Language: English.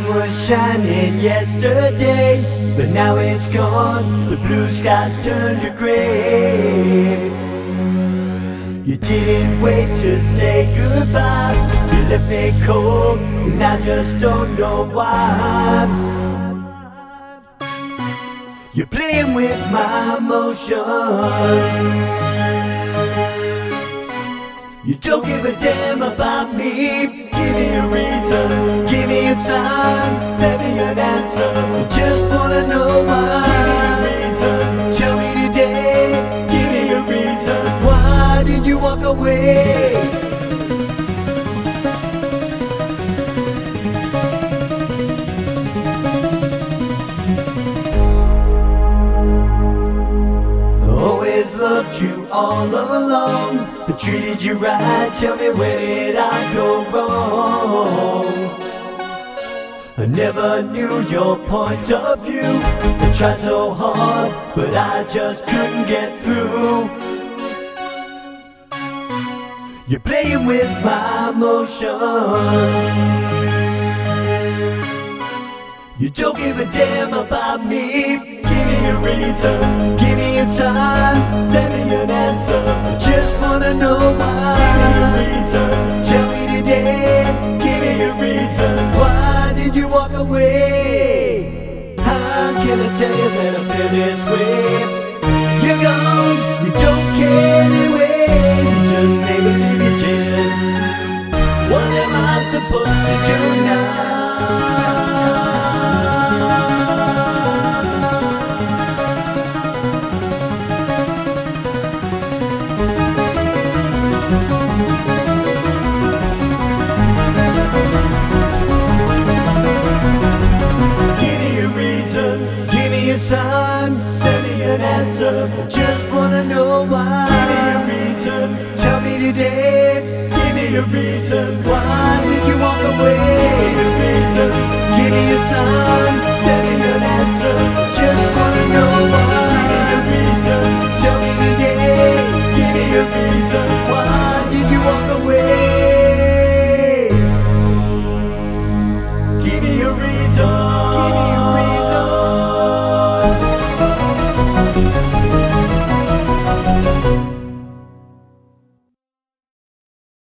shining yesterday, but now it's gone. The blue skies turned to gray. You didn't wait to say goodbye. You left me cold, and I just don't know why. You're playing with my emotions. You don't give a damn about away? Always loved you all along. I treated you right. Tell me where did I go wrong? I never knew your point of view. I tried so hard, but I just couldn't get through. You're playing with my emotions. You don't give a damn about me. Give me a reason, give me a sign, send me an answer. I just wanna know why. Give me a reason, tell me today. Give me a reason, why did you walk away? How can I tell you that I feel this way? You're gone, supposed to do now? send me an answer. Just wanna know why. Give me a reason, tell me today your reasons. Why did you walk away?